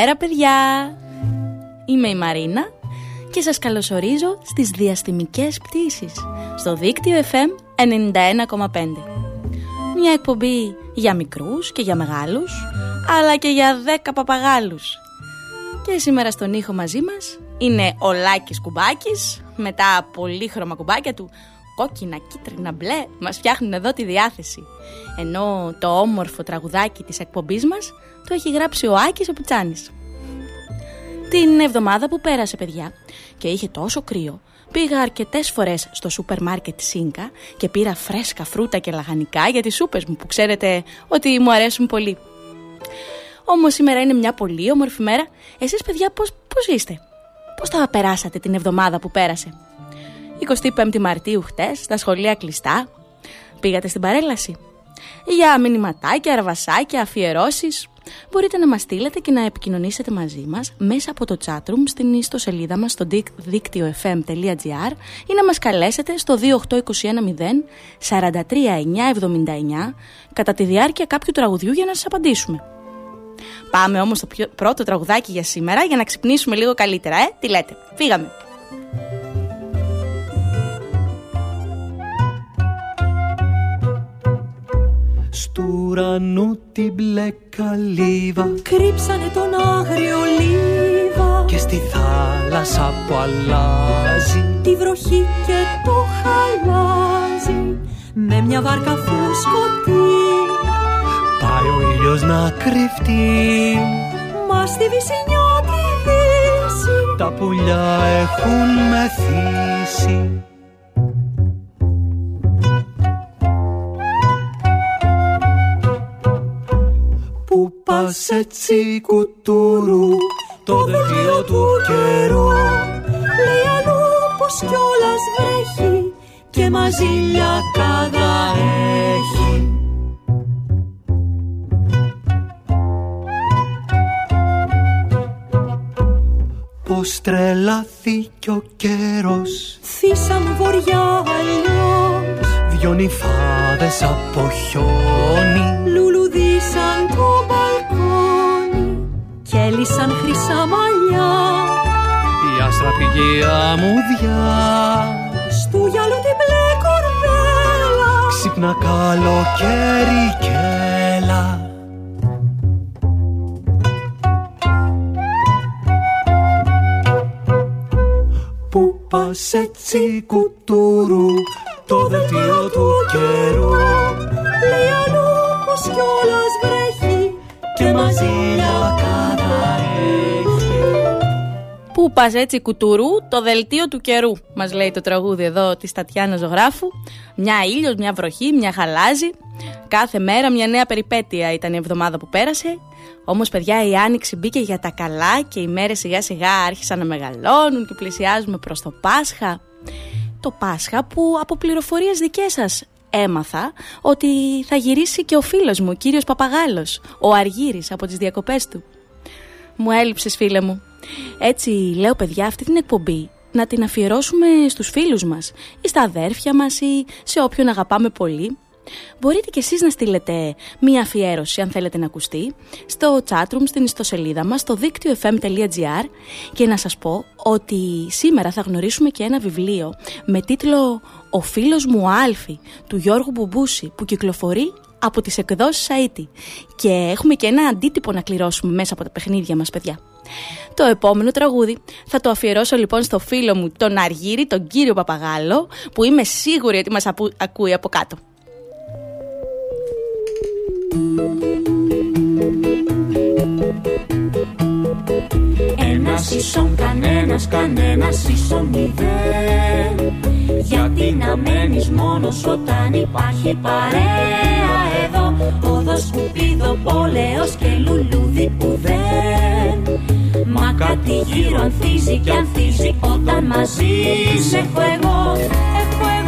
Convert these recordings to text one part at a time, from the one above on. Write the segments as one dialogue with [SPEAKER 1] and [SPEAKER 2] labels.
[SPEAKER 1] Καλημέρα παιδιά! Είμαι η Μαρίνα και σας καλωσορίζω στις διαστημικές πτήσεις στο δίκτυο FM 91,5. Μια εκπομπή για μικρούς και για μεγάλους, αλλά και για 10 παπαγάλους. Και σήμερα στον ήχο μαζί μας είναι ο Λάκης Κουμπάκης με τα πολύχρωμα κουμπάκια του κόκκινα, κίτρινα, μπλε μας φτιάχνουν εδώ τη διάθεση. Ενώ το όμορφο τραγουδάκι της εκπομπής μας το έχει γράψει ο Άκης ο Πιτσάνης. Την εβδομάδα που πέρασε παιδιά και είχε τόσο κρύο, πήγα αρκετές φορές στο σούπερ μάρκετ Σίνκα και πήρα φρέσκα φρούτα και λαχανικά για τις σούπες μου που ξέρετε ότι μου αρέσουν πολύ. Όμως σήμερα είναι μια πολύ όμορφη μέρα. Εσείς παιδιά πώς, πώς είστε, πώς τα περάσατε την εβδομάδα που πέρασε; 25η Μαρτίου χτες, τα σχολεία κλειστά. Πήγατε στην παρέλαση; Για μηνυματάκια, αρβασάκια, αφιερώσεις, μπορείτε να μας στείλετε και να επικοινωνήσετε μαζί μας μέσα από το chatroom στην ιστοσελίδα μας στο δίκτυο fm.gr ή να μας καλέσετε στο 28210 43979 κατά τη διάρκεια κάποιου τραγουδιού για να σας απαντήσουμε. Πάμε όμως στο πρώτο τραγουδάκι για σήμερα για να ξυπνήσουμε λίγο καλύτερα, ε; Τι λέτε, φύγαμε.
[SPEAKER 2] Στου ουρανού την μπλε καλύβα
[SPEAKER 3] Κρύψανε τον άγριο λίβα.
[SPEAKER 2] Και στη θάλασσα που αλλάζει.
[SPEAKER 3] Τη βροχή και το χαλάζει Με μια βάρκα φουσκωτή.
[SPEAKER 2] Πάει ο ήλιος να κρυφτεί.
[SPEAKER 3] Μα στη βυσινιά τη δύση.
[SPEAKER 2] Τα πουλιά έχουν μεθύσει πας έτσι κουτούρου το δελτίο του καιρού.
[SPEAKER 3] Λέει αλλού πως κιόλας βρέχει και μαζί λιακάδα έχει.
[SPEAKER 2] Πως τρελάθηκε ο καιρός.
[SPEAKER 3] Θύσαν βοριά αλλιώς.
[SPEAKER 2] Δυο νυφάδες από χιόνι.
[SPEAKER 3] Λουλουδίσαν Κέλισαν χρυσά μαλλιά.
[SPEAKER 2] Η άστρα πηγή αμμουδιά.
[SPEAKER 3] Στου γυαλού την μπλε κορδέλα.
[SPEAKER 2] Ξύπνα καλοκαίρι και έλα. Πού πας έτσι κουτούρου Το δελτίο του καιρού.
[SPEAKER 3] Λέει αλλού πως κιόλας βρέχει Και μαζί
[SPEAKER 1] Πού πας έτσι κουτουρού, το δελτίο του καιρού, μας λέει το τραγούδι εδώ της Τατιάνα Ζωγράφου. Μια ήλιος, μια βροχή, μια χαλάζη. Κάθε μέρα μια νέα περιπέτεια ήταν η εβδομάδα που πέρασε. Όμως, παιδιά, η άνοιξη μπήκε για τα καλά και οι μέρες σιγά σιγά άρχισαν να μεγαλώνουν και πλησιάζουμε προς το Πάσχα. Το Πάσχα που από πληροφορίες δικές σας έμαθα ότι θα γυρίσει και ο φίλος μου, ο κύριος Παπαγάλος, ο Αργύρης από τις διακοπές του. Μου έλειψες φίλε μου. Έτσι λέω παιδιά αυτή την εκπομπή να την αφιερώσουμε στους φίλους μας ή στα αδέρφια μας ή σε όποιον αγαπάμε πολύ Μπορείτε κι εσείς να στείλετε μία αφιέρωση αν θέλετε να ακουστεί στο chatroom στην ιστοσελίδα μας στο δίκτυο fm.gr και να σας πω ότι σήμερα θα γνωρίσουμε και ένα βιβλίο με τίτλο «Ο φίλος μου Άλφη» του Γιώργου Μπουμπούση που κυκλοφορεί από τις εκδόσεις ΑΕΤΗ και έχουμε και ένα αντίτυπο να κληρώσουμε μέσα από τα παιχνίδια μας παιδιά. Το επόμενο τραγούδι θα το αφιερώσω λοιπόν στο φίλο μου τον Αργύρι, τον κύριο Παπαγάλο που είμαι σίγουρη ότι μας ακούει από κάτω.
[SPEAKER 4] Ένας ίσον κανένας, κανένας ίσον μηδέν Γιατί να μένεις μόνος όταν υπάρχει παρέα εδώ; Όδο σκουπίδο, πόλεος και λουλούδι που δεν Μα κάτι γύρω ανθίζει και ανθίζει όταν μαζί σε έχω εγώ Έχω εγώ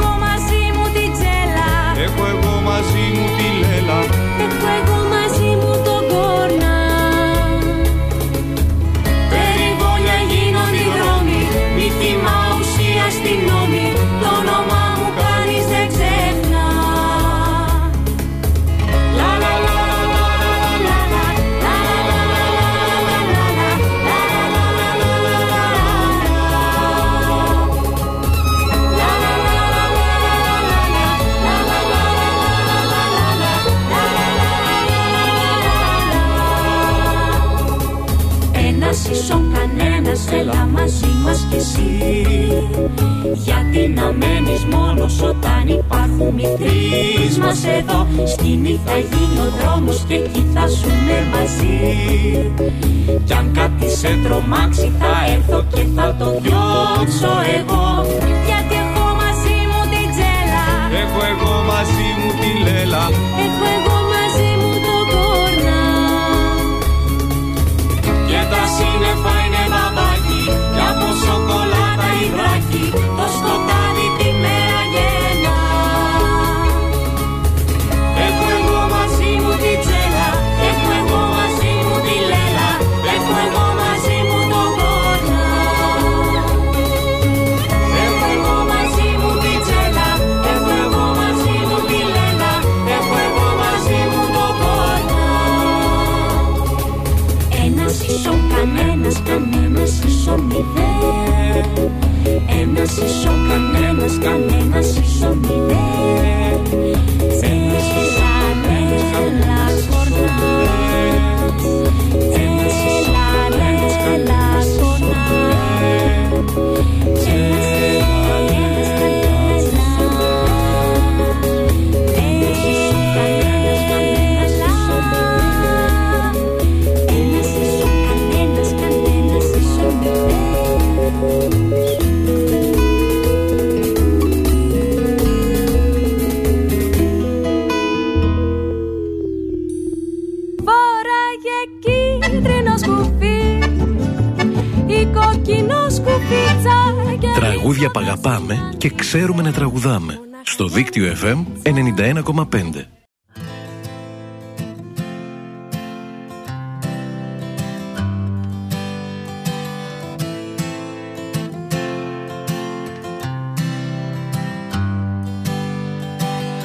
[SPEAKER 4] και
[SPEAKER 5] ξέρουμε να τραγουδάμε. Στο δίκτυο FM 91,5.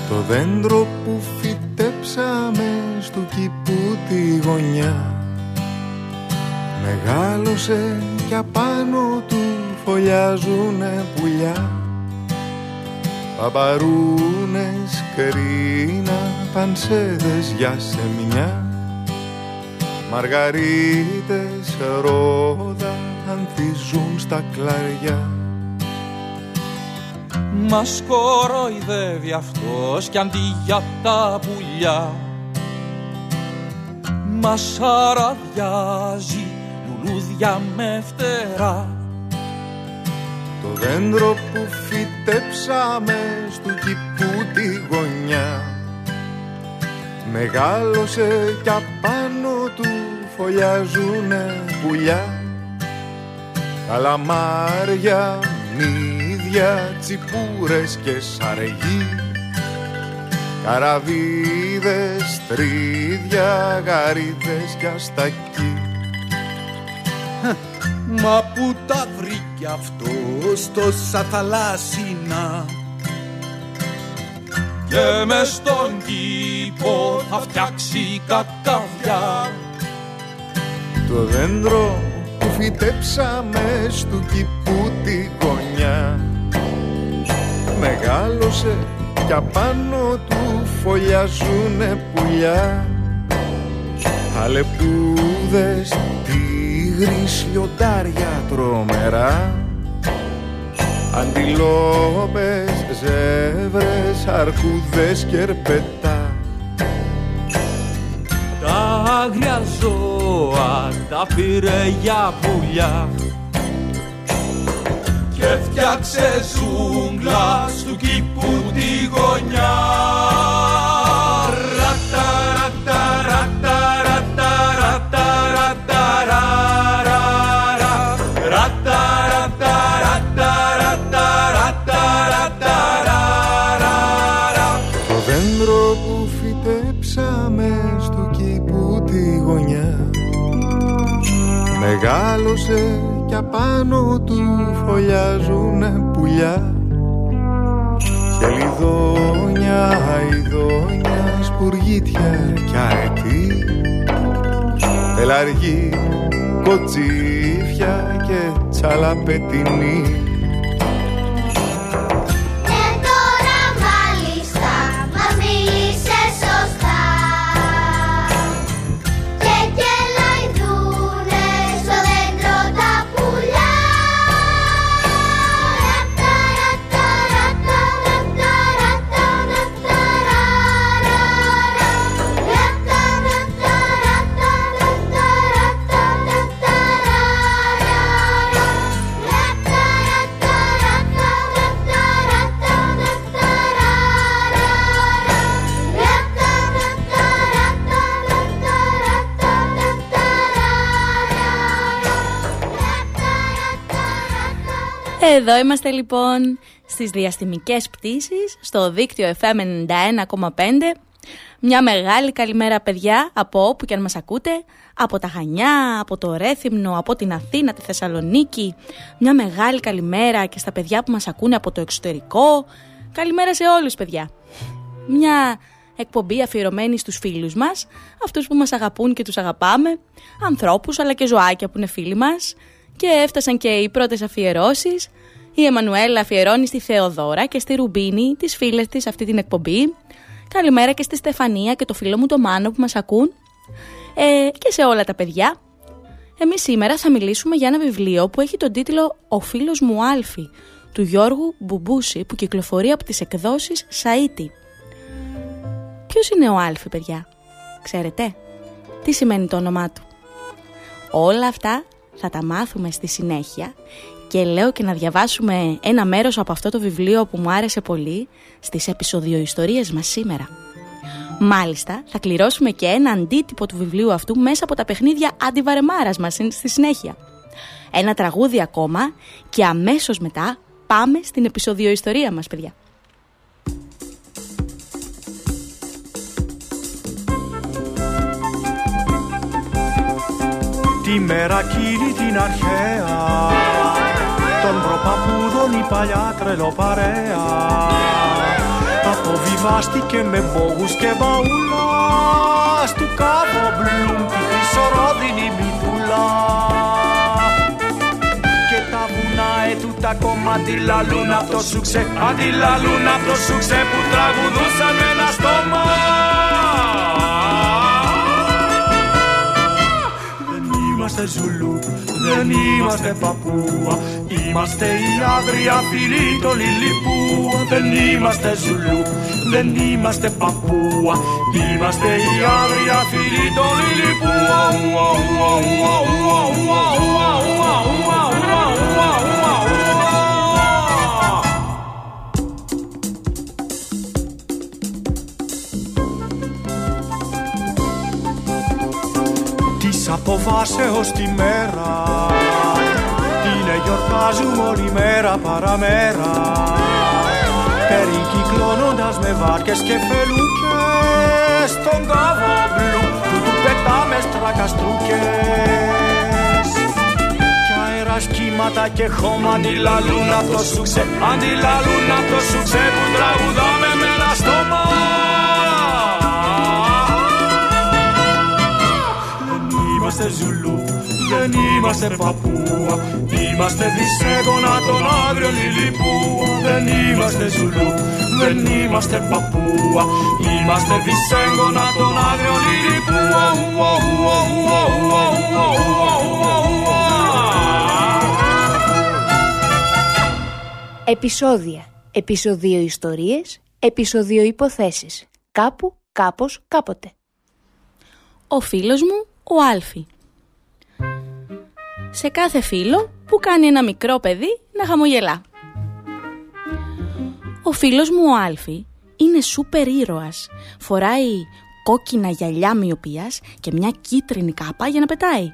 [SPEAKER 6] Το δέντρο Παπαρούνες, κρίνα, πανσέδες για σεμιά Μαργαρίτες, ρόδα, ανθίζουν στα κλαριά.
[SPEAKER 7] Μας κοροϊδεύει αυτός κι αντί για τα πουλιά. Μας αραδιάζει λουλούδια με φτερά.
[SPEAKER 6] Το δέντρο που φυτέψαμε στο κήπου τη γωνιά. Μεγάλωσε κι απάνω του φωλιάζουνε πουλιά. Καλαμάρια, μύδια, τσιπούρες και σαργοί Καραβίδες, τρίδια, γαρίδες κι αστακοί
[SPEAKER 7] Μα που τα βρήκε αυτός τόσα θαλάσσινα και με στον κήπο θα φτιάξει κακαβιά
[SPEAKER 6] Το δέντρο που φυτέψαμε στου κήπου τη γωνιά Μεγάλωσε κι απάνω του φωλιαζούνε πουλιά. Αλεπούδες, τίγρης, λιοντάρια τρομερά. Αντιλόπες, ζεύρες, αρκούδες και ερπετά.
[SPEAKER 7] Τα άγρια ζώα τα πήρε για πουλιά. Και φτιάξε ζούγκλας στου κήπου τη γωνιά
[SPEAKER 6] Μεγάλωσε κι απάνω του φωλιάζουνε πουλιά. Χελιδόνια, αηδόνια, σπουργίτια κι αετή. Πελαργή, κοτσίφια και τσαλαπετινή
[SPEAKER 1] Εδώ είμαστε λοιπόν στις διαστημικές πτήσεις στο δίκτυο FM 91,5 μια μεγάλη καλημέρα παιδιά από όπου και αν μας ακούτε. Από τα Χανιά, από το Ρέθυμνο, από την Αθήνα, τη Θεσσαλονίκη. Μια μεγάλη καλημέρα και στα παιδιά που μας ακούνε από το εξωτερικό. Καλημέρα σε όλους παιδιά. Μια εκπομπή αφιερωμένη στους φίλους μας αυτούς που μας αγαπούν και τους αγαπάμε. Ανθρώπους αλλά και ζωάκια που είναι φίλοι μας και έφτασαν και οι πρώτες αφιερώσεις η Εμμανουέλα αφιερώνει στη Θεοδώρα και στη Ρουμπίνη, τις φίλες της αυτή την εκπομπή. Καλημέρα και στη Στεφανία και το φίλο μου το Μάνο που μας ακούν. Ε, και σε όλα τα παιδιά. Εμείς σήμερα θα μιλήσουμε για ένα βιβλίο που έχει τον τίτλο «Ο φίλος μου Άλφη» του Γιώργου Μπουμπούση που κυκλοφορεί από τις εκδόσεις Σαΐτη. Ποιος είναι ο Άλφη παιδιά, ξέρετε, τι σημαίνει το όνομά του; Όλα αυτά θα τα μάθουμε στη συνέχεια και λέω και να διαβάσουμε ένα μέρος από αυτό το βιβλίο που μου άρεσε πολύ στις επεισοδιοϊστορίες μας σήμερα. Μάλιστα, θα κληρώσουμε και ένα αντίτυπο του βιβλίου αυτού μέσα από τα παιχνίδια αντιβαρεμάρας μας στη συνέχεια. Ένα τραγούδι ακόμα και αμέσως μετά πάμε στην επεισοδιοϊστορία μας, παιδιά.
[SPEAKER 8] Τη μέρα εκείνη την αρχαία. Των προπαπούδων η παλιά τρελοπαρέα Αποβιβάστηκε με μπόγους και μπαούλα Στου κάβο μπλουμ τη χρυσορόδινη μητούλα. Και τα βουνά ετού τα κόμμα αντιλαλούν απ' το σουξέ Αντιλαλούν απ' το σουξέ που τραγουδούσαν με ένα στόμα είμαστε Ζουλού, δεν είμαστε Παππούα Είμαστε οι άγρια φίλοι των Λιλιπούα Δεν είμαστε Ζουλού, δεν είμαστε Παππούα Είμαστε οι άγρια φίλοι των Λιλιπούα Της αποφάσεως τη μέρα. Την εγκιορτάζουμε όλη μέρα παραμέρα. Περικυκλώνοντας με βάρκες και φελούκες Στον κάβο μπλου που του πετάμε στρακαστρούκες Κι αέρας κύματα και χώμα αντιλαλούν απ' το σουξέ Αντιλαλούν απ' το σουξέ που τραγουδάμε με ένα ένα στόμα είμαστε Ζουλού, δεν είμαστε Παππούα Είμαστε δισέγωνα των άγριων Λιλιπούα Δεν είμαστε Ζουλού, δεν είμαστε Παππούα Είμαστε δισέγωνα των άγριων Λιλιπούα Ουα, ουα, ουα, ουα, ουα, ουα, ουα, ουα.
[SPEAKER 9] Επισόδια. Επισοδίο ιστορίες. Επισοδίο υποθέσεις. Κάπου, κάπως, κάποτε.
[SPEAKER 1] Ο φίλος μου, ο Άλφη. Σε κάθε φίλο που κάνει ένα μικρό παιδί να χαμογελά. Ο φίλος μου ο Άλφη είναι σούπερ ήρωας. Φοράει κόκκινα γυαλιά μοιοπίας και μια κίτρινη κάπα για να πετάει.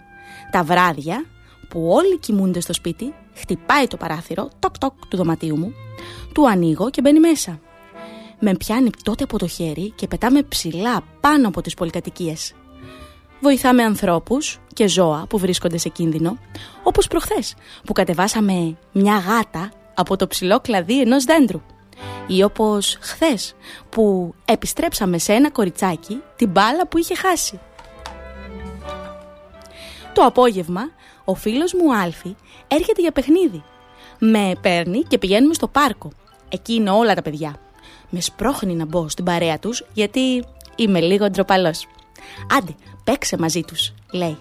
[SPEAKER 1] Τα βράδια που όλοι κοιμούνται στο σπίτι, χτυπάει το παράθυρο, τοκ τοκ του δωματίου μου, του ανοίγω και μπαίνει μέσα. Με πιάνει τότε από το χέρι και πετάμε ψηλά πάνω από τις πολυκατοικίες. Βοηθάμε ανθρώπους και ζώα που βρίσκονται σε κίνδυνο, όπως προχθές που κατεβάσαμε μια γάτα από το ψηλό κλαδί ενός δέντρου. Ή όπως χθες που επιστρέψαμε σε ένα κοριτσάκι την μπάλα που είχε χάσει. Το απόγευμα ο φίλος μου Άλφη έρχεται για παιχνίδι. Με παίρνει και πηγαίνουμε στο πάρκο. Εκεί είναι όλα τα παιδιά. Με σπρώχνει να μπω στην παρέα τους γιατί είμαι λίγο ντροπαλός. Άντε, παίξε μαζί τους, λέει.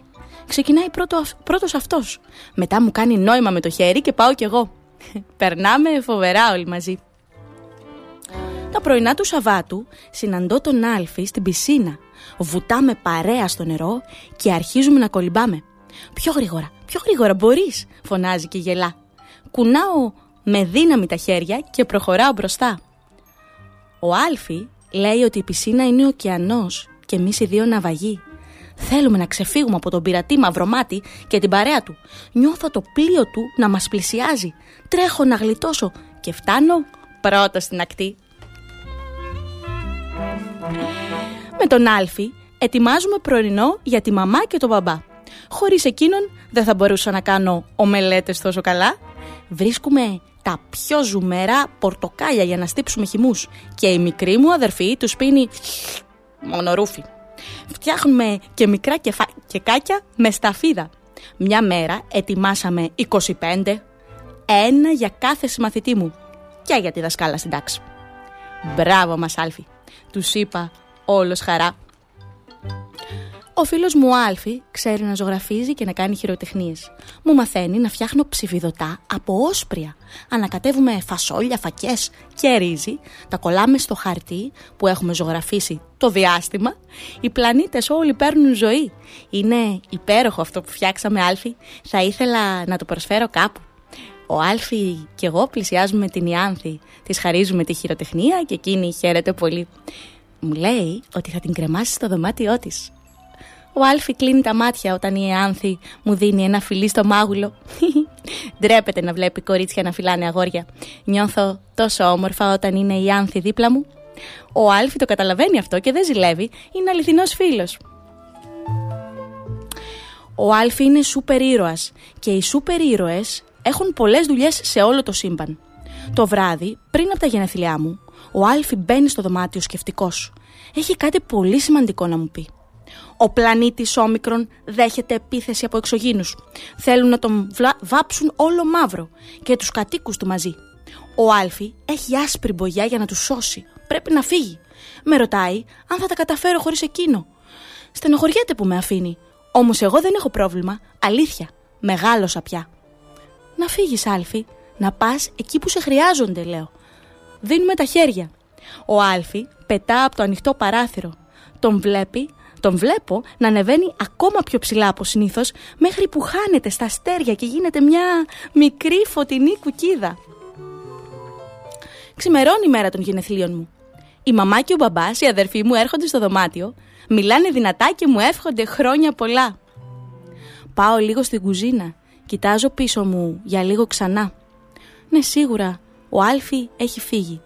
[SPEAKER 1] Ξεκινάει πρώτο, πρώτος αυτός. Μετά μου κάνει νόημα με το χέρι και πάω κι εγώ. Περνάμε φοβερά όλοι μαζί. Τα πρωινά του Σαββάτου συναντώ τον Άλφη στην πισίνα. Βουτάμε παρέα στο νερό και αρχίζουμε να κολυμπάμε. Πιο γρήγορα, πιο γρήγορα μπορείς, φωνάζει και γελά. Κουνάω με δύναμη τα χέρια και προχωράω μπροστά. Ο Άλφη λέει ότι η πισίνα είναι ο ωκεανός και εμείς οι δύο ναυαγοί. Θέλουμε να ξεφύγουμε από τον πειρατή μαυρομάτι και την παρέα του. Νιώθω το πλοίο του να μας πλησιάζει. Τρέχω να γλιτώσω και φτάνω πρώτα στην ακτή. Με τον Άλφη ετοιμάζουμε πρωινό για τη μαμά και τον μπαμπά. Χωρίς εκείνον δεν θα μπορούσα να κάνω ομελέτες τόσο καλά. Βρίσκουμε τα πιο ζουμερά πορτοκάλια για να στύψουμε χυμούς και η μικρή μου αδερφή τους πίνει μονορούφι. Φτιάχνουμε και μικρά κεφα... κεκάκια με σταφίδα. Μια μέρα ετοιμάσαμε 25, ένα για κάθε συμμαθητή μου και για τη δασκάλα στην τάξη. Μπράβο μας Άλφη, τους είπα όλος χαρά. Ο φίλος μου Άλφη ξέρει να ζωγραφίζει και να κάνει χειροτεχνίες. Μου μαθαίνει να φτιάχνω ψηφιδωτά από όσπρια. Ανακατεύουμε φασόλια, φακές και ρύζι, τα κολλάμε στο χαρτί που έχουμε ζωγραφίσει το διάστημα. Οι πλανήτες όλοι παίρνουν ζωή. Είναι υπέροχο αυτό που φτιάξαμε, Άλφη. Θα ήθελα να το προσφέρω κάπου. Ο Άλφη και εγώ πλησιάζουμε την Ιάνθη. Της χαρίζουμε τη χειροτεχνία και εκείνη χαίρεται πολύ. Μου λέει ότι θα την κρεμάσει στο δωμάτιό της. Ο Άλφη κλείνει τα μάτια όταν η Άνθη μου δίνει ένα φιλί στο μάγουλο. Ντρέπεται να βλέπει κορίτσια να φυλάνε αγόρια. Νιώθω τόσο όμορφα όταν είναι η Άνθη δίπλα μου. Ο Άλφη το καταλαβαίνει αυτό και δεν ζηλεύει. Είναι αληθινός φίλος. Ο Άλφη είναι σούπερ ήρωας και οι σούπερ ήρωες έχουν πολλές δουλειές σε όλο το σύμπαν. Το βράδυ, πριν από τα γενέθλιά μου, ο Άλφη μπαίνει στο δωμάτιο σκεφτικός. Έχει κάτι πολύ σημαντικό να μου πει. Ο πλανήτης Όμικρον δέχεται επίθεση από εξωγήνους. Θέλουν να τον βλα... βάψουν όλο μαύρο και τους κατοίκους του μαζί. Ο Άλφη έχει άσπρη μπογιά για να τους σώσει. Πρέπει να φύγει. Με ρωτάει αν θα τα καταφέρω χωρίς εκείνο. Στενοχωριέται που με αφήνει. Όμως εγώ δεν έχω πρόβλημα. Αλήθεια. Μεγάλωσα πια. Να φύγεις Άλφη. Να πας εκεί που σε χρειάζονται λέω. Δίνουμε τα χέρια. Ο Άλφη πετά από το ανοιχτό παράθυρο. Τον βλέπει τον βλέπω να ανεβαίνει ακόμα πιο ψηλά από συνήθως μέχρι που χάνεται στα αστέρια και γίνεται μια μικρή φωτεινή κουκίδα. Ξημερώνει η μέρα των γενεθλίων μου. Η μαμά και ο μπαμπάς, οι αδερφοί μου έρχονται στο δωμάτιο, μιλάνε δυνατά και μου εύχονται χρόνια πολλά. Πάω λίγο στην κουζίνα, κοιτάζω πίσω μου για λίγο ξανά. Ναι, σίγουρα, ο Άλφη έχει φύγει.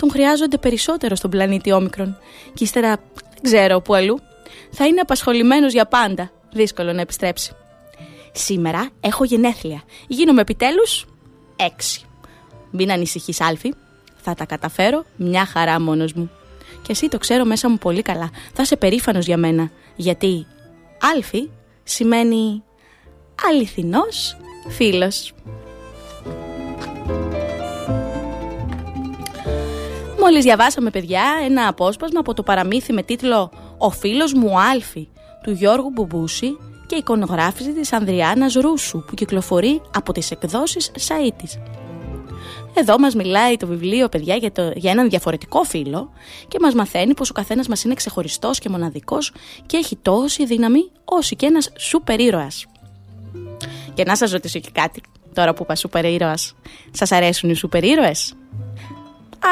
[SPEAKER 1] Τον χρειάζονται περισσότερο στον πλανήτη Όμικρον και ύστερα δεν ξέρω που αλλού θα είναι απασχολημένος για πάντα. Δύσκολο να επιστρέψει. Σήμερα έχω γενέθλια. Γίνομαι επιτέλους έξι. Μην ανησυχείς Άλφη. Θα τα καταφέρω μια χαρά μόνος μου. Και εσύ το ξέρω μέσα μου πολύ καλά. Θα είσαι περήφανος για μένα. Γιατί Άλφη σημαίνει αληθινός φίλος. Μόλις διαβάσαμε παιδιά ένα απόσπασμα από το παραμύθι με τίτλο «Ο φίλος μου Άλφη» του Γιώργου Μπουμπούση και εικονογράφηση της Ανδριάννας Ρούσου που κυκλοφορεί από τις εκδόσεις Σαΐτης. Εδώ μας μιλάει το βιβλίο, παιδιά, για, το, για έναν διαφορετικό φίλο και μας μαθαίνει πως ο καθένας μας είναι ξεχωριστός και μοναδικός και έχει τόση δύναμη όσο και ένας σούπερ ήρωας. Και να σας ρωτήσω και κάτι, τώρα που είπα σούπερ ήρωας. Σας αρέσουν οι σούπερ ήρωες;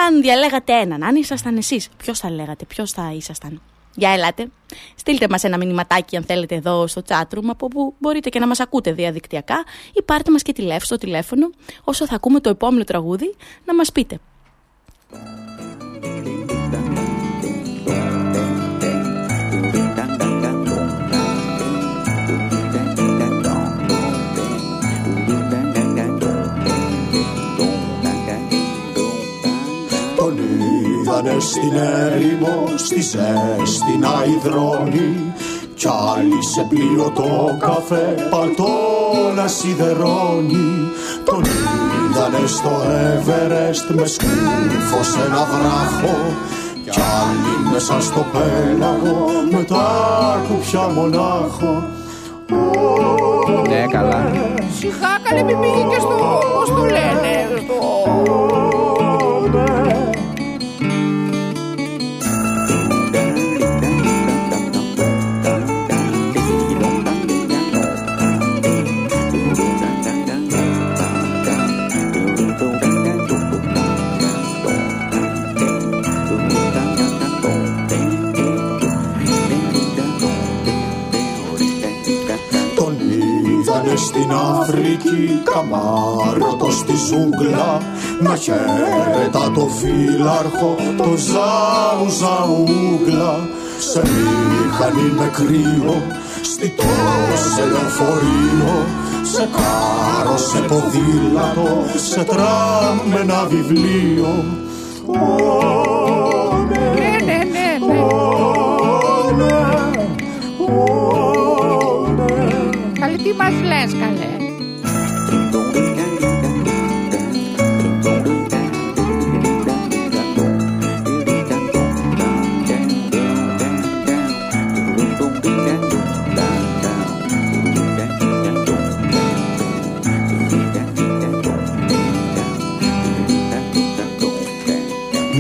[SPEAKER 1] Αν διαλέγατε έναν, αν ήσασταν εσείς, ποιος θα λέγατε, ποιος θα ήσασταν; Για ελάτε, στείλτε μας ένα μηνυματάκι αν θέλετε εδώ στο chatroom από όπου μπορείτε και να μας ακούτε διαδικτυακά ή πάρτε μας και τηλέφωνο στο τηλέφωνο όσο θα ακούμε το επόμενο τραγούδι να μας πείτε.
[SPEAKER 10] Είδανε στην έρημο, στη ζέστη να υδρώνει. Κι άλλοι σε πλοίο το καφέ παλτό να σιδερώνει. Τον είδανε στο Everest με σκούφο σε ένα βράχο. Κι άλλοι μέσα στο πέλαγο με τα κουπιά μονάχο.
[SPEAKER 11] Ναι, καλά.
[SPEAKER 12] Σιγά καλέ μην πήγες και στο, πώς το λένε,
[SPEAKER 10] στην Αφρική καμάρωτο στη ζούγκλα. Να χαίρετα το φύλαρχο το ζάου ζαούγκλα. Σε μηχανή με κρύο στιτό σε λεωφορείο. Σε κάρο, σε ποδήλατο σε τραμ με ένα βιβλίο.
[SPEAKER 12] Ναι, ναι, ναι, ναι. Τι μας λες καλέ;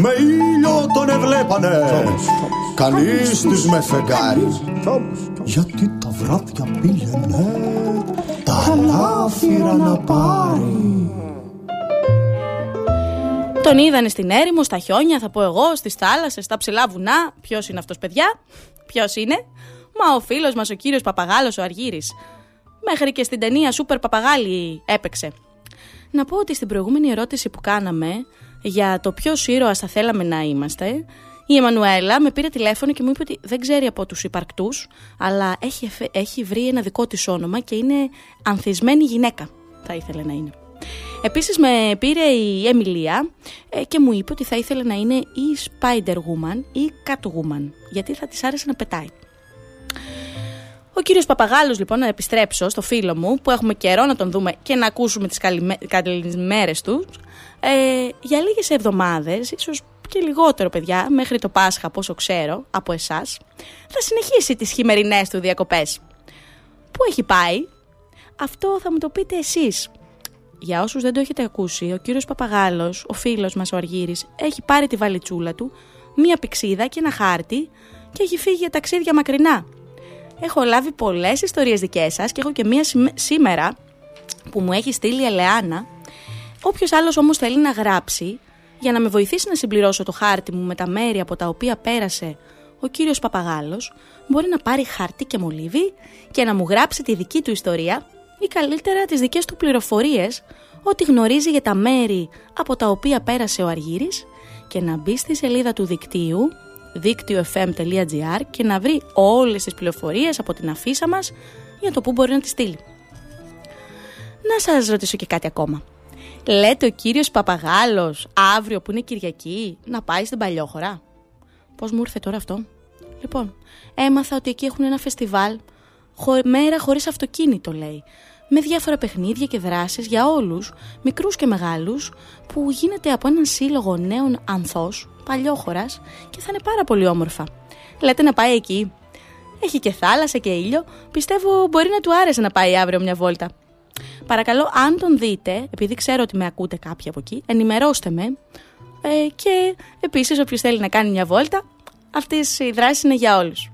[SPEAKER 10] Με ήλιο τον εβλέπανε Κανείς τους με φεγγάρι Γιατί τα βράδια πήγαινε Τα λάφυρα να πάρει
[SPEAKER 1] Τον είδανε στην έρημο, στα χιόνια, θα πω εγώ, στις θάλασσες, στα ψηλά βουνά. Ποιος είναι αυτός παιδιά; Ποιος είναι; Μα ο φίλος μας ο κύριος Παπαγάλος ο Αργύρης. Μέχρι και στην ταινία Σούπερ Παπαγάλη έπαιξε. Να πω ότι στην προηγούμενη ερώτηση που κάναμε για το ποιος ήρωας θα θέλαμε να είμαστε, η Εμμανουέλα με πήρε τηλέφωνο και μου είπε ότι δεν ξέρει από τους υπαρκτούς, αλλά έχει, εφε- έχει βρει ένα δικό της όνομα και είναι ανθισμένη γυναίκα, θα ήθελε να είναι. Επίσης με πήρε η Εμιλία ε, και μου είπε ότι θα ήθελε να είναι ή Spider-Woman ή Catwoman, γιατί θα της άρεσε να πετάει. Ο κύριος Παπαγάλος λοιπόν να επιστρέψω στο φίλο μου που έχουμε καιρό να τον δούμε και να ακούσουμε τις καλημέ- καλημέρες τους ε, για λίγες εβδομάδες, ίσως και λιγότερο παιδιά, μέχρι το Πάσχα από όσο ξέρω από εσάς, θα συνεχίσει τις χειμερινές του διακοπές. Πού έχει πάει; Αυτό θα μου το πείτε εσείς. Για όσους δεν το έχετε ακούσει, ο κύριος Παπαγάλος, ο φίλος μας ο Αργύρης, έχει πάρει τη βαλιτσούλα του, μία πηξίδα και ένα χάρτη και έχει φύγει για ταξίδια μακρινά. Έχω λάβει πολλές ιστορίες δικές σας και έχω και μία σημα- σήμερα που μου έχει στείλει η Ελεάνα. Όποιος άλλος όμως θέλει να γράψει για να με βοηθήσει να συμπληρώσω το χάρτη μου με τα μέρη από τα οποία πέρασε ο κύριος Παπαγάλος, μπορεί να πάρει χαρτί και μολύβι και να μου γράψει τη δική του ιστορία ή καλύτερα τις δικές του πληροφορίες, ό,τι γνωρίζει για τα μέρη από τα οποία πέρασε ο Αργύρης και να μπει στη σελίδα του δικτύου δίκτυο.fm.gr και να βρει όλες τις πληροφορίες από την αφίσα μας για το που μπορεί να τη στείλει. Να σας ρωτήσω και κάτι ακόμα. Λέτε ο κύριος Παπαγάλος αύριο που είναι Κυριακή να πάει στην Παλιόχώρα. Πώς μου ήρθε τώρα αυτό; Λοιπόν, έμαθα ότι εκεί έχουν ένα φεστιβάλ χω... μέρα χωρίς αυτοκίνητο λέει με διάφορα παιχνίδια και δράσεις για όλους, μικρούς και μεγάλους, που γίνεται από έναν σύλλογο νέων ανθός, παλιόχωρας και θα είναι πάρα πολύ όμορφα. Λέτε να πάει εκεί. Έχει και θάλασσα και ήλιο, πιστεύω μπορεί να του άρεσε να πάει αύριο μια βόλτα. Παρακαλώ, αν τον δείτε, επειδή ξέρω ότι με ακούτε κάποιοι από εκεί, ενημερώστε με. Ε, και επίσης όποιος θέλει να κάνει μια βόλτα, αυτές οι δράσεις είναι για όλους.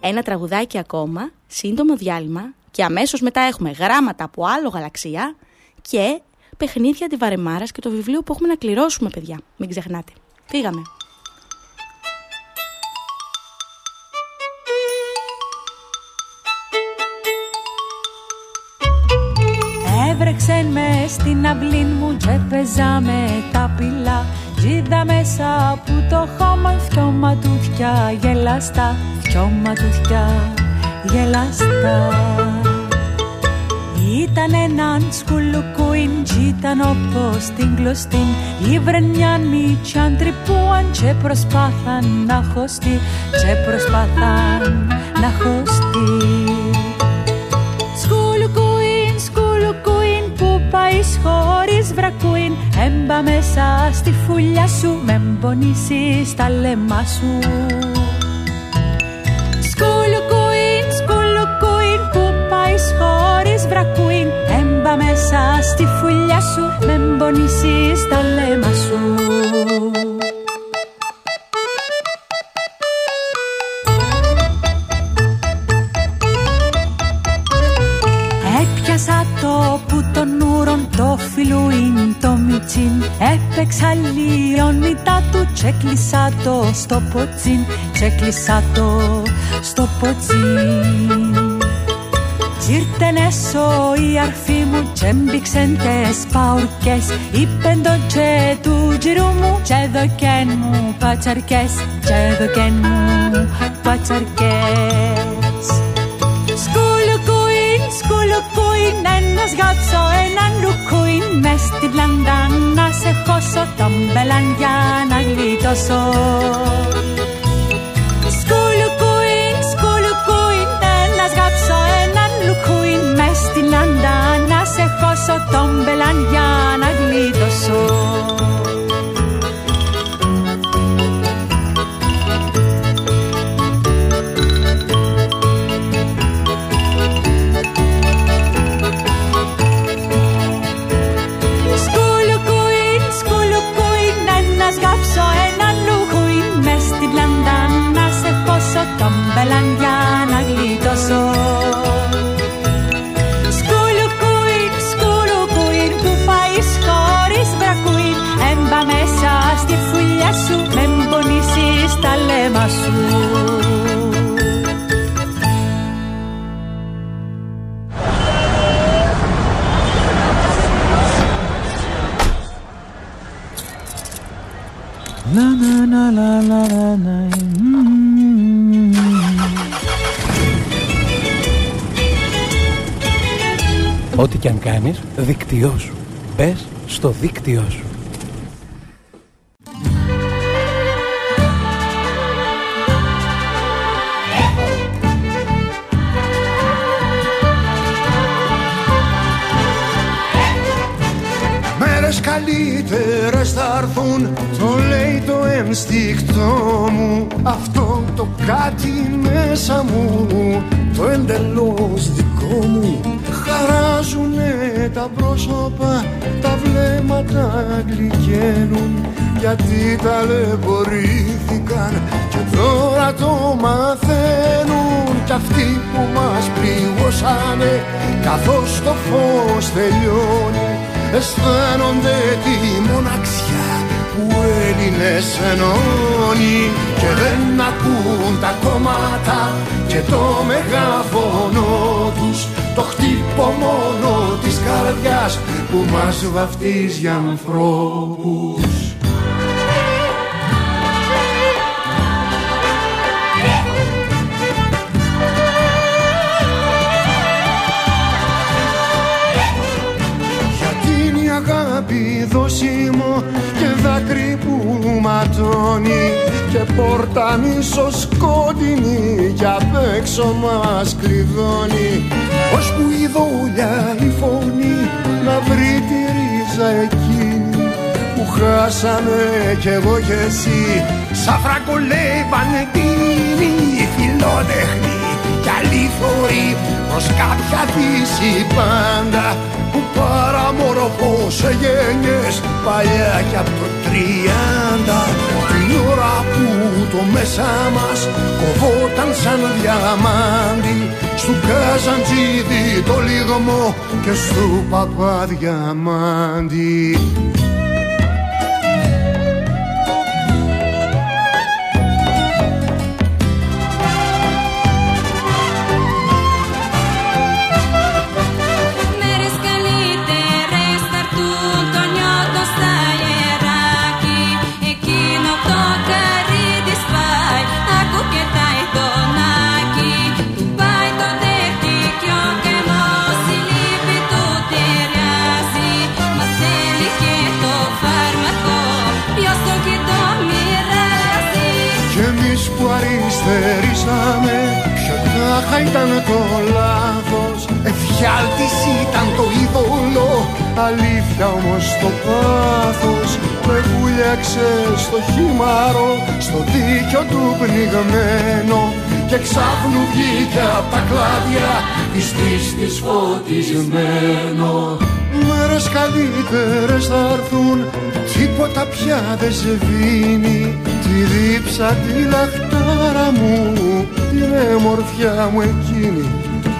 [SPEAKER 1] Ένα τραγουδάκι ακόμα, σύντομο διάλειμμα και αμέσως μετά έχουμε γράμματα από άλλο γαλαξία και παιχνίδια αντιβαρεμάρας και το βιβλίο που έχουμε να κληρώσουμε παιδιά. Μην ξεχνάτε. Φύγαμε.
[SPEAKER 3] Έβρεξε με στην αυλή μου και παίζαμε τα πυλά. Ζήτα μέσα από το χώμα δυο ματούθια γελαστά Δυο ματούθια γελαστά. Ήταν έναν σκουλουκούιν κι ήταν όπως την κλωστήν Ήβρεν μια μίτσαν τρυπούαν και προσπάθαν να χωστεί Και προσπάθαν να χωστεί πάεις χωρίς βρακούιν Έμπα μέσα στη φουλιά σου με μπονίσεις τα λεμά σου. Σκουλουκούιν, σκουλουκούιν που πάεις χωρίς βρακούιν Έμπα μέσα στη φουλιά σου με μπονίσεις τα λεμά σου το μιτσίν Έπαιξα λιονίτα του και κλείσα το στο ποτσίν. Και κλείσα το στο ποτσίν. Ήρθεν έσω η αρφή μου και μπήξεν τες παουρκές Είπεν το και του τζιρού μου και δοκέν μου πατσαρκές. Και δοκέν μου πατσαρκές ένας γάψω, έναν λουκούιν Μες στην λάντα να σε χώσω, τον μπελάν για να γλιτώσω
[SPEAKER 2] δίκτυό σου. Μπες στο δίκτυό σου.
[SPEAKER 6] Τα πρόσωπα Τα βλέμματα γλυκαίνουν. Γιατί ταλαιπωρήθηκαν Και τώρα το μαθαίνουν. Κι αυτοί που μας πληγώσανε Καθώς το φως τελειώνει αισθάνονται τη μοναξιά που Έλληνες ενώνει. Και δεν ακούν τα κόμματα και το μεγαφωνό τους το χτύπο μόνο της καρδιάς που μας βαφτίζει ανθρώπους. Γιατί είναι η αγάπη δόσιμο και δάκρυ που ματώνει ματώνει και πόρτα μισοσκότεινη κι απ' έξω μας κλειδώνει. Ως που η δόλια η φωνή να βρει τη ρίζα εκείνη που χάσαμε κι εγώ κι εσύ. Σαν φραγκολεύανε τίνη φιλότεχνη κι αλήθωρη προς κάποια φύση πάντα που παραμορφώσε γένιες παλιά κι απ' το τριάντα. Την ώρα που το μέσα μας κοβόταν σαν διαμάντι στου Καζαντζίδη το λιγμό και στου Παπαδιαμάντι Αλήθεια όμως το πάθος. Με βούλιαξε στο χήμαρο Στο δίκιο του πνιγμένο. Και ξάφνου βγήκε απ' τα κλάδια Της πίστης φωτισμένο. Μέρες καλύτερες θα έρθουν Τίποτα πια δεν σβήνει Τη δίψα τη λαχτάρα μου Την έμορφιά μου εκείνη.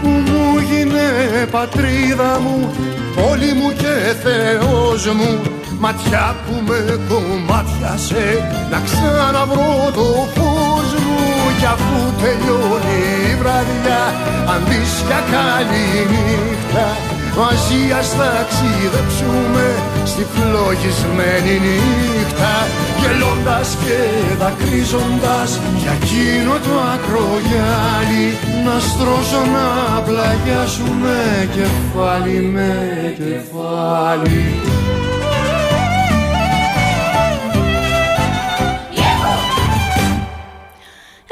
[SPEAKER 6] Που μου γίνε πατρίδα μου Πόλη μου και Θεός μου Ματιά που με κομμάτιασε Να ξαναβρω το φως μου. Κι αφού τελειώνει η βραδιά Αν δεις για καλή νύχτα Μαζί ας ταξιδέψουμε στη φλογισμένη νύχτα Γελώντας και δακρύζοντας για εκείνο το ακρογιάλι. Να στρώσω να πλαγιάσουμε κεφάλι με κεφάλι.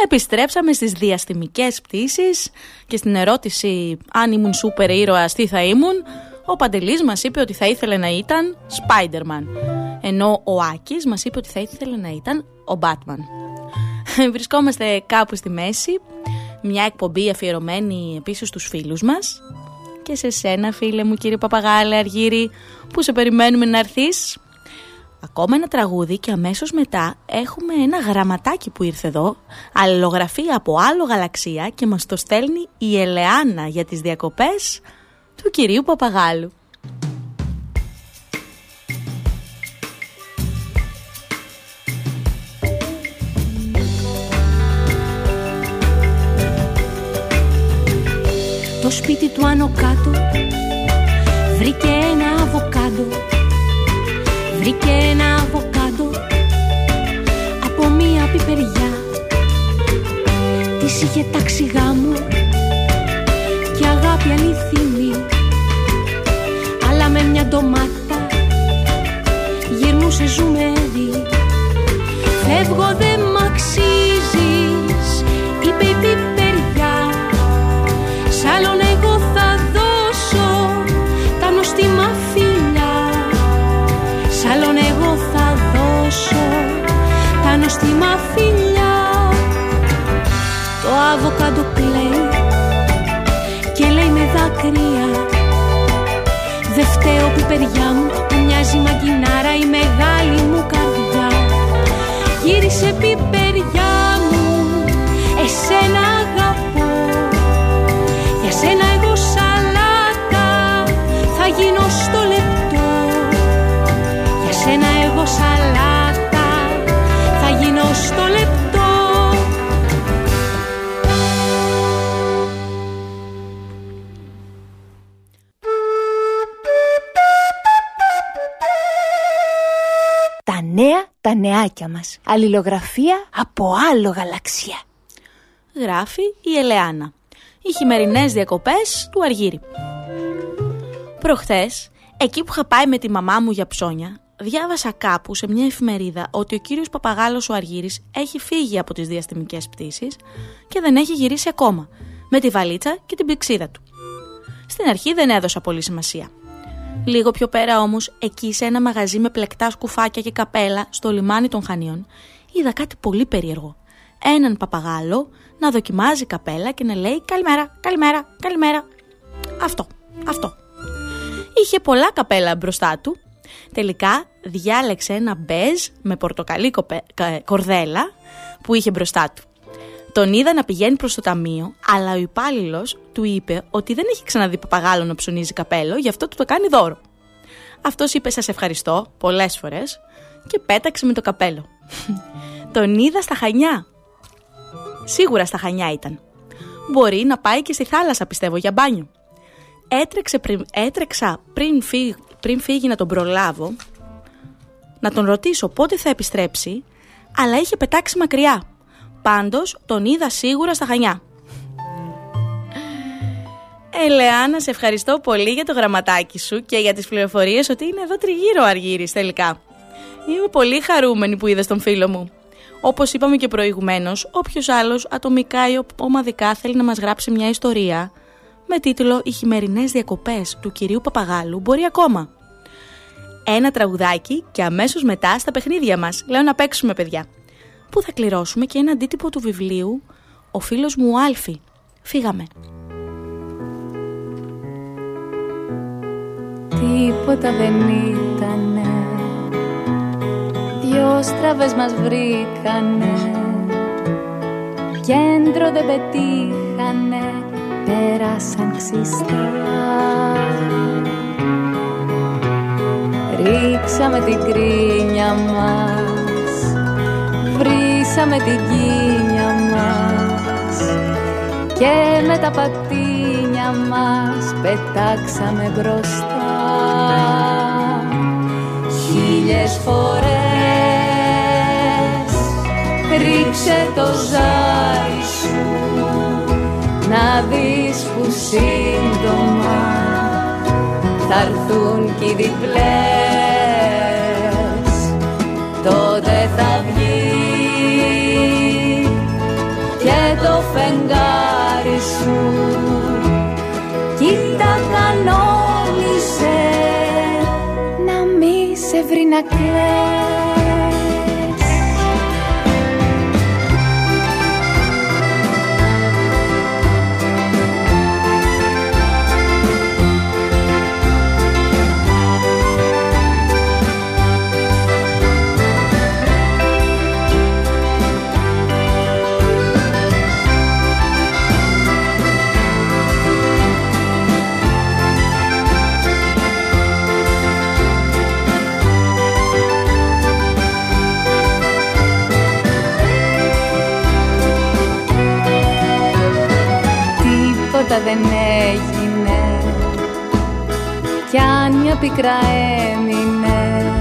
[SPEAKER 1] Επιστρέψαμε στις διαστημικές πτήσεις και στην ερώτηση αν ήμουν σούπερ ήρωας τι θα ήμουν, ο Παντελής μας είπε ότι θα ήθελε να ήταν Spider-Man, ενώ ο Άκης μας είπε ότι θα ήθελε να ήταν ο Batman. Βρισκόμαστε κάπου στη μέση, μια εκπομπή αφιερωμένη επίσης στους φίλους μας και σε σένα φίλε μου κύριε Παπαγάλε Αργύρη που σε περιμένουμε να έρθεις Ακόμα ένα τραγούδι και αμέσως μετά έχουμε ένα γραμματάκι που ήρθε εδώ, αλληλογραφεί από άλλο γαλαξία και μας το στέλνει η Ελεάνα για τις διακοπές του κυρίου Παπαγάλου.
[SPEAKER 13] Το σπίτι του άνω κάτω. Βρήκε ένα αβοκάντο Βρήκε ένα αβοκάντο από μία πιπεριά. Της είχε τάξει γάμο και αγάπη αληθινή. Αλλά με μια ντομάτα γυρνούσε ζουμερή Φεύγω αβοκάντο κλαίει και λέει με δάκρυα Δε φταίω πιπεριά μου που μοιάζει μαγκινάρα η μεγάλη μου καρδιά Γύρισε πιπεριά μου εσένα
[SPEAKER 9] τα νεάκια μας. Αλληλογραφία από άλλο γαλαξία.
[SPEAKER 1] Γράφει η Ελεάνα. Οι χειμερινές διακοπές του Αργύρι. Προχθές, εκεί που είχα πάει με τη μαμά μου για ψώνια, διάβασα κάπου σε μια εφημερίδα ότι ο κύριος Παπαγάλος ο Αργύρης έχει φύγει από τις διαστημικές πτήσεις και δεν έχει γυρίσει ακόμα, με τη βαλίτσα και την πηξίδα του. Στην αρχή δεν έδωσα πολύ σημασία. Λίγο πιο πέρα όμως, εκεί σε ένα μαγαζί με πλεκτά σκουφάκια και καπέλα στο λιμάνι των Χανίων, είδα κάτι πολύ περίεργο. Έναν παπαγάλο να δοκιμάζει καπέλα και να λέει «Καλημέρα, καλημέρα, καλημέρα». Αυτό, αυτό. Είχε πολλά καπέλα μπροστά του. Τελικά διάλεξε ένα μπέζ με πορτοκαλί κοπε- κα- κορδέλα που είχε μπροστά του. Τον είδα να πηγαίνει προς το ταμείο, αλλά ο υπάλληλος του είπε ότι δεν έχει ξαναδεί παπαγάλο να ψωνίζει καπέλο, γι' αυτό του το κάνει δώρο. Αυτός είπε σας ευχαριστώ πολλές φορές και πέταξε με το καπέλο. Τον είδα στα Χανιά. Σίγουρα στα Χανιά ήταν. Μπορεί να πάει και στη θάλασσα πιστεύω για μπάνιο. Έτρεξε πριν, έτρεξα πριν, φύγει, πριν φύγει να τον προλάβω, να τον ρωτήσω πότε θα επιστρέψει, αλλά είχε πετάξει μακριά. Πάντως τον είδα σίγουρα στα Χανιά. Ελεάνα, σε ευχαριστώ πολύ για το γραμματάκι σου και για τις πληροφορίες ότι είναι εδώ τριγύρω ο Αργύρης τελικά. Είμαι πολύ χαρούμενη που είδες τον φίλο μου. Όπως είπαμε και προηγουμένως, όποιος άλλος ατομικά ή ομαδικά θέλει να μας γράψει μια ιστορία με τίτλο «Οι χειμερινές διακοπές του κυρίου Παπαγάλου» μπορεί ακόμα. Ένα τραγουδάκι και αμέσως μετά στα παιχνίδια μας. Λέω να παίξουμε παιδιά. Που θα κληρώσουμε και ένα αντίτυπο του βιβλίου «Ο φίλος μου ο Άλφη». Φύγαμε.
[SPEAKER 14] Τίποτα δεν ήτανε. Δυο στραβές μας βρήκανε. Κέντρο δεν πετύχανε. Πέρασαν ξυστά Ρίξαμε την κρίνια μας Βρήσαμε την κίνια μας Και με τα πατίνια μας Πετάξαμε μπροστά. Χίλιες φορές Ρίξε το ζάρι σου Να δεις που σύντομα Θα έρθουν κι οι διπλές το φεγγάρι σου. Κοίτα κανόνισε. Να μη σε βρει να κλαις δεν έγινε. Κι αν μια πικρά έμεινε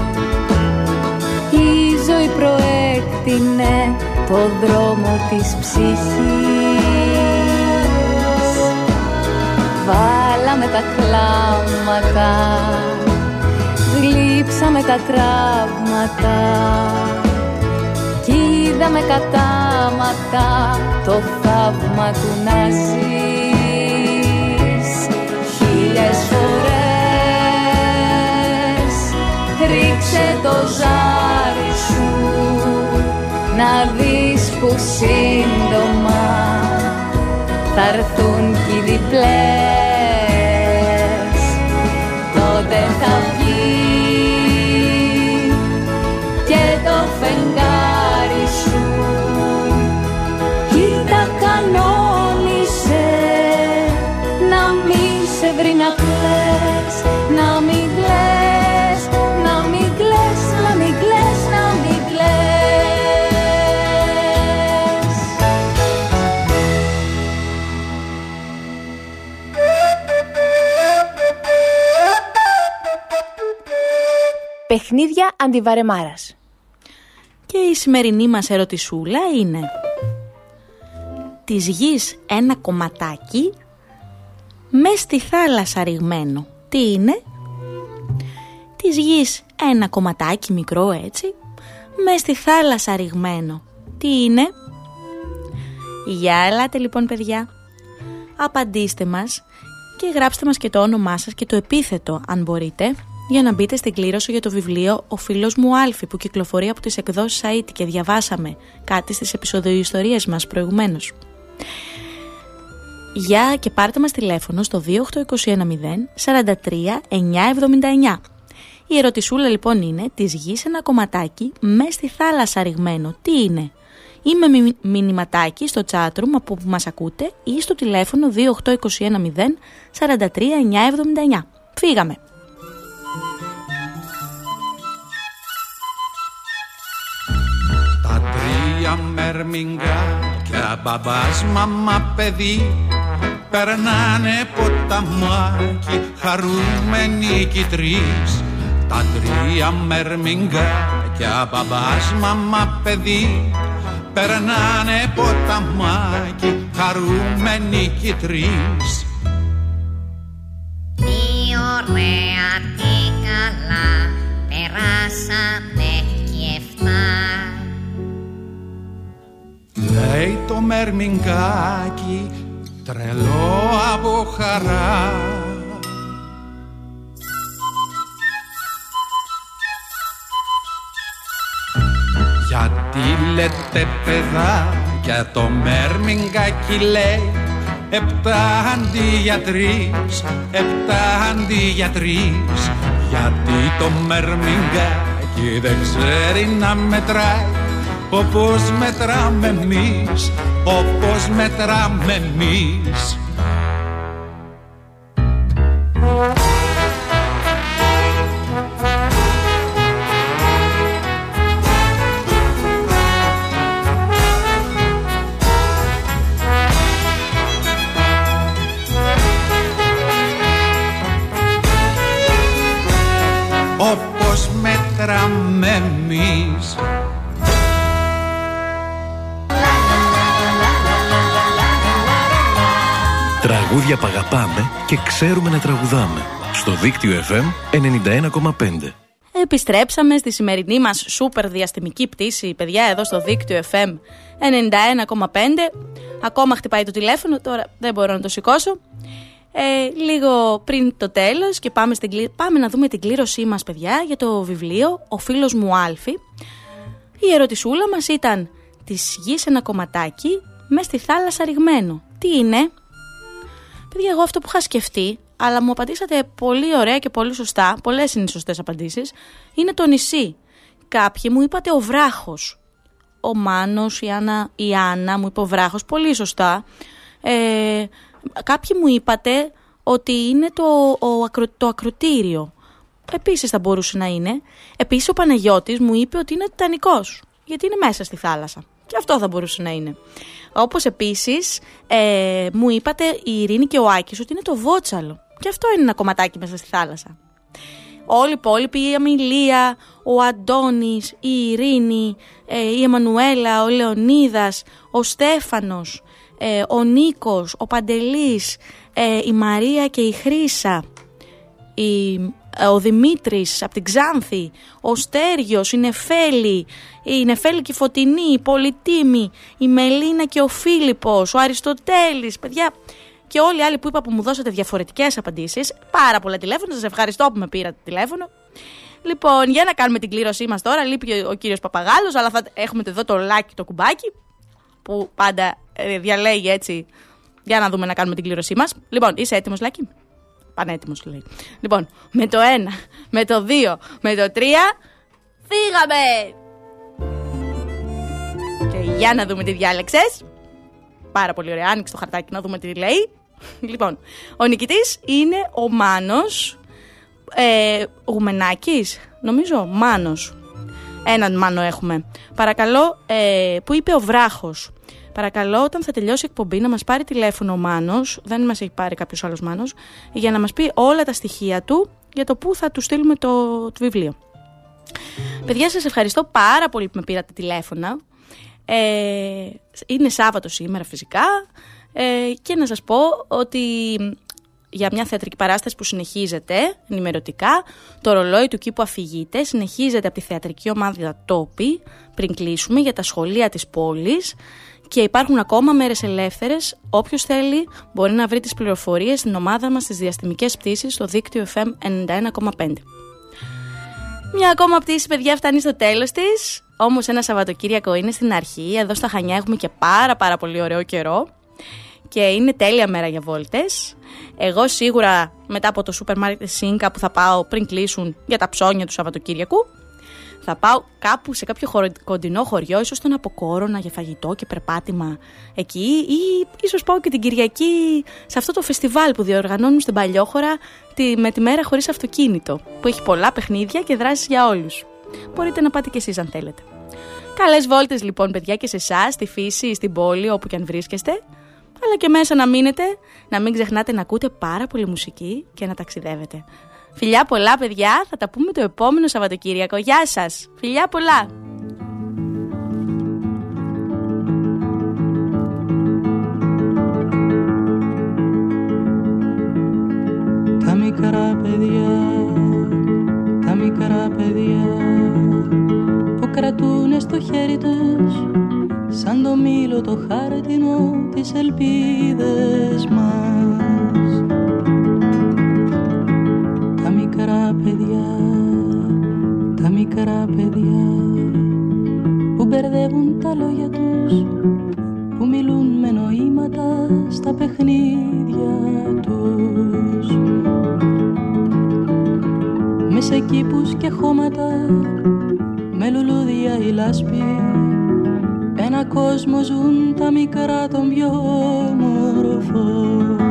[SPEAKER 14] η ζωή προέκτηνε το δρόμο της ψυχής. Βάλαμε τα κλάματα Γλύψαμε τα τραύματα Κι είδαμε κατάματα Το θαύμα του να ζεις Χίλιες φορές. Ρίξε το ζάρι σου Να δεις που σύντομα θα έρθουν κι οι διπλές
[SPEAKER 9] Παιχνίδια αντιβαρεμάρας.
[SPEAKER 1] Και η σημερινή μας ερωτησούλα είναι Της γης ένα κομματάκι μες στη θάλασσα ρηγμένο. Τι είναι; Της γης ένα κομματάκι μικρό έτσι, μες στη θάλασσα ρηγμένο. Τι είναι; Για ελάτε λοιπόν παιδιά. Απαντήστε μας και γράψτε μας και το όνομά σας και το επίθετο αν μπορείτε για να μπείτε στην κλήρωση για το βιβλίο «Ο φίλος μου Άλφη» που κυκλοφορεί από τις εκδόσεις ΑΕΤ και διαβάσαμε κάτι στις επεισοδιοϊστορίες μας προηγουμένως. Για και πάρτε μας τηλέφωνο στο 28210 43 979. Η ερωτησούλα λοιπόν είναι της γης ένα κομματάκι με στη θάλασσα ρηγμένο. Τι είναι; Ή με μι- μηνυματάκι στο chatroom από που μας ακούτε ή στο τηλέφωνο 28210 43 979. Φύγαμε!
[SPEAKER 7] Τρία μερμηγκάκια μπαμπάς μαμά παιδί Περνάνε ποταμάκι χαρούμενοι κι οι τρεις Τα τρία μερμηγκάκια μπαμπάς μαμά παιδί Περνάνε ποταμάκι χαρούμενοι κι οι τρεις
[SPEAKER 15] Τι ωραία, τι καλά, περάσαμε κι εφτά.
[SPEAKER 7] Λέει το μερμηγκάκι τρελό από χαρά. Γιατί λέτε παιδάκια το μερμηγκάκι λέει Επτά αντί για τρεις, επτά αντί για τρεις Γιατί το μερμηγκάκι δεν ξέρει να μετράει Όπως μετράμε εμείς, όπως μετράμε εμείς
[SPEAKER 5] Τραγούδια που αγαπάμε και ξέρουμε να τραγουδάμε. Στο δίκτυο FM 91,5.
[SPEAKER 1] Επιστρέψαμε στη σημερινή μας σούπερ διαστημική πτήση, παιδιά, εδώ στο δίκτυο FM 91,5. Ακόμα χτυπάει το τηλέφωνο, τώρα δεν μπορώ να το σηκώσω. Ε, λίγο πριν το τέλος και πάμε, στην, κλή- πάμε να δούμε την κλήρωσή μας, παιδιά, για το βιβλίο «Ο φίλος μου Άλφη». Η ερωτησούλα μας ήταν «Της γης ένα κομματάκι μες στη θάλασσα ρηγμένο». Τι είναι; Παιδιά, εγώ αυτό που είχα σκεφτεί, αλλά μου απαντήσατε πολύ ωραία και πολύ σωστά, πολλές είναι οι σωστές απαντήσεις, είναι το νησί. Κάποιοι μου είπατε ο βράχος. Ο Μάνος, η Άννα, η Άννα μου είπε ο βράχος, πολύ σωστά. Ε, κάποιοι μου είπατε ότι είναι το, ο, ακρο- το ακροτήριο. Επίσης θα μπορούσε να είναι. Επίσης ο Παναγιώτης μου είπε ότι είναι τιτανικός, γιατί είναι μέσα στη θάλασσα. Και αυτό θα μπορούσε να είναι. Όπως επίσης ε, μου είπατε η Ειρήνη και ο Άκης ότι είναι το βότσαλο. Και αυτό είναι ένα κομματάκι μέσα στη θάλασσα. Όλοι οι υπόλοιποι, η Αμιλία, ο Αντώνης, η Ειρήνη, ε, η Εμμανουέλα, ο Λεωνίδας, ο Στέφανος, ε, ο Νίκος, ο Παντελής, ε, η Μαρία και η Χρύσα, η, ε, ο Δημήτρης από την Ξάνθη, ο Στέργιος, η Νεφέλη, η Νεφέλη και η Φωτεινή, η Πολυτίμη, η Μελίνα και ο Φίλιππος, ο Αριστοτέλης, παιδιά, και όλοι οι άλλοι που είπα που μου δώσατε διαφορετικές απαντήσεις. Πάρα πολλά τηλέφωνα, σας ευχαριστώ που με πήρατε τηλέφωνο. Λοιπόν, για να κάνουμε την κλήρωσή μας τώρα, λείπει και ο κύριος Παπαγάλος, αλλά θα έχουμε εδώ το λάκι, το κουμπάκι, που πάντα ε, διαλέγει έτσι, για να δούμε να κάνουμε την κλήρωσή μας. Λοιπόν, είσαι έτοιμος Λάκη; Πανέτοιμος λέει. Λοιπόν, με το 1, με το 2, με το 3, φύγαμε! Και για να δούμε τι διάλεξες. Πάρα πολύ ωραία. Άνοιξε το χαρτάκι να δούμε τι λέει. Λοιπόν, ο νικητής είναι ο Μάνος ε, Γουμενάκης, νομίζω, Μάνος. Έναν Μάνο έχουμε. Παρακαλώ, ε, που είπε ο Βράχος. Παρακαλώ, όταν θα τελειώσει η εκπομπή, να μας πάρει τηλέφωνο ο Μάνος, δεν μας έχει πάρει κάποιος άλλος Μάνος, για να μας πει όλα τα στοιχεία του για το πού θα του στείλουμε το, το βιβλίο. Παιδιά, σας ευχαριστώ πάρα πολύ που με πήρατε τηλέφωνα. Ε, είναι Σάββατο σήμερα φυσικά ε, και να σας πω ότι για μια θεατρική παράσταση που συνεχίζεται ενημερωτικά. Το ρολόι του κήπου αφηγείται, συνεχίζεται από τη θεατρική ομάδα Τόπη, πριν κλείσουμε, για τα σχολεία της πόλης και υπάρχουν ακόμα μέρες ελεύθερες. Όποιος θέλει μπορεί να βρει τις πληροφορίες στην ομάδα μας στις διαστημικές πτήσεις στο δίκτυο FM 91,5. Μια ακόμα πτήση, παιδιά, φτάνει στο τέλος της. Όμως ένα Σαββατοκύριακο είναι στην αρχή. Εδώ στα Χανιά έχουμε και πάρα πάρα πολύ ωραίο καιρό. Και είναι τέλεια μέρα για βόλτες. Εγώ σίγουρα μετά από το σούπερ μάρκετ Σίνκα που θα πάω πριν κλείσουν για τα ψώνια του Σαββατοκύριακου θα πάω κάπου σε κάποιο χωρο... κοντινό χωριό, ίσως στον Αποκόρονα για φαγητό και περπάτημα εκεί ή ίσως πάω και την Κυριακή σε αυτό το φεστιβάλ που διοργανώνουν στην Παλιόχώρα τη... με τη μέρα χωρίς αυτοκίνητο που έχει πολλά παιχνίδια και δράσεις για όλους. Μπορείτε να πάτε κι εσείς αν θέλετε. Καλές βόλτες λοιπόν παιδιά και σε εσάς, στη φύση, στην πόλη, όπου και αν βρίσκεστε. Αλλά και μέσα να μείνετε, να μην ξεχνάτε να ακούτε πάρα πολύ μουσική και να ταξιδεύετε. Φιλιά πολλά παιδιά, θα τα πούμε το επόμενο Σαββατοκύριακο. Γεια σας, φιλιά πολλά.
[SPEAKER 16] Τα μικρά παιδιά, τα μικρά παιδιά που κρατούνε στο χέρι τους σαν το μήλο το χάρτινο τις ελπίδες μας παιδιά τα μικρά παιδιά που μπερδεύουν τα λόγια τους που μιλούν με νοήματα στα παιχνίδια τους. Μες σε κήπους και χώματα με λουλούδια η λάσπη ένα κόσμο ζουν τα μικρά των πιο όμορφο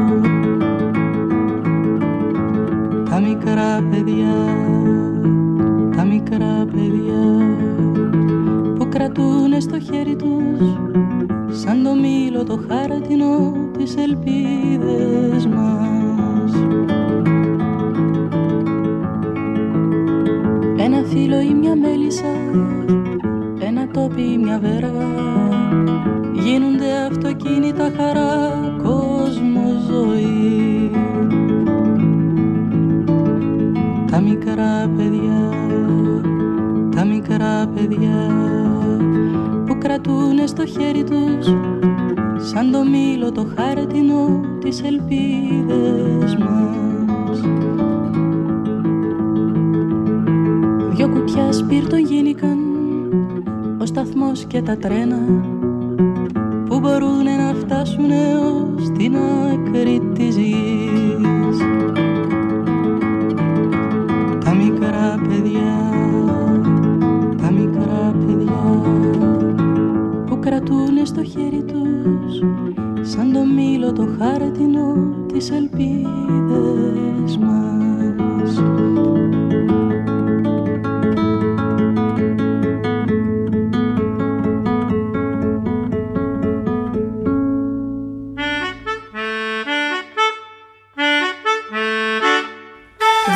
[SPEAKER 16] Τα μικρά παιδιά, τα μικρά παιδιά που κρατούν στο χέρι τους σαν το μήλο το χάρτινο τις ελπίδες μας. Ένα φύλλο ή μια μέλισσα ένα τόπι ή μια βέργα γίνονται αυτοκίνητα χαρά κόσμος ζωή μικρά παιδιά τα μικρά παιδιά που κρατούνε στο χέρι τους σαν το μήλο το χάρτινο τις ελπίδες μας. Δυο κουτιά σπίρτο γίνηκαν ο σταθμός και τα τρένα που μπορούν να φτάσουν έως την άκρη της γης χέρι τους σαν το μήλο το χάρτινο τις ελπίδες μας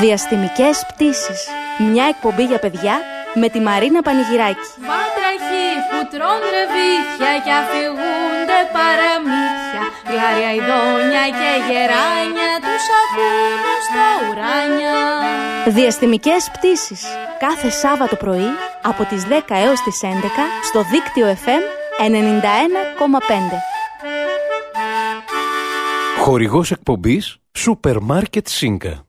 [SPEAKER 1] Διαστημικές πτήσεις. Μια εκπομπή για παιδιά με τη Μαρίνα Πανηγυράκη.
[SPEAKER 14] Βάτραχοι που τρώνε ρεβίθια και αφηγούνται παραμύθια Γλάρια ειδόνια και γεράνια τους ακούνε στα ουράνια
[SPEAKER 1] Διαστημικές πτήσεις. Κάθε Σάββατο πρωί από τις 10 έως τις 11 στο δίκτυο FM 91,5.
[SPEAKER 2] Χορηγός εκπομπής Σούπερ Μάρκετ Σίνκα.